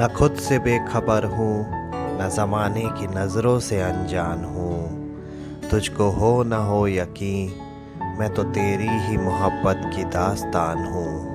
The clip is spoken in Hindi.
न खुद से बेखबर हूँ, न ज़माने की नज़रों से अनजान हूँ। तुझको हो न हो यकीन, मैं तो तेरी ही मोहब्बत की दास्तान हूँ।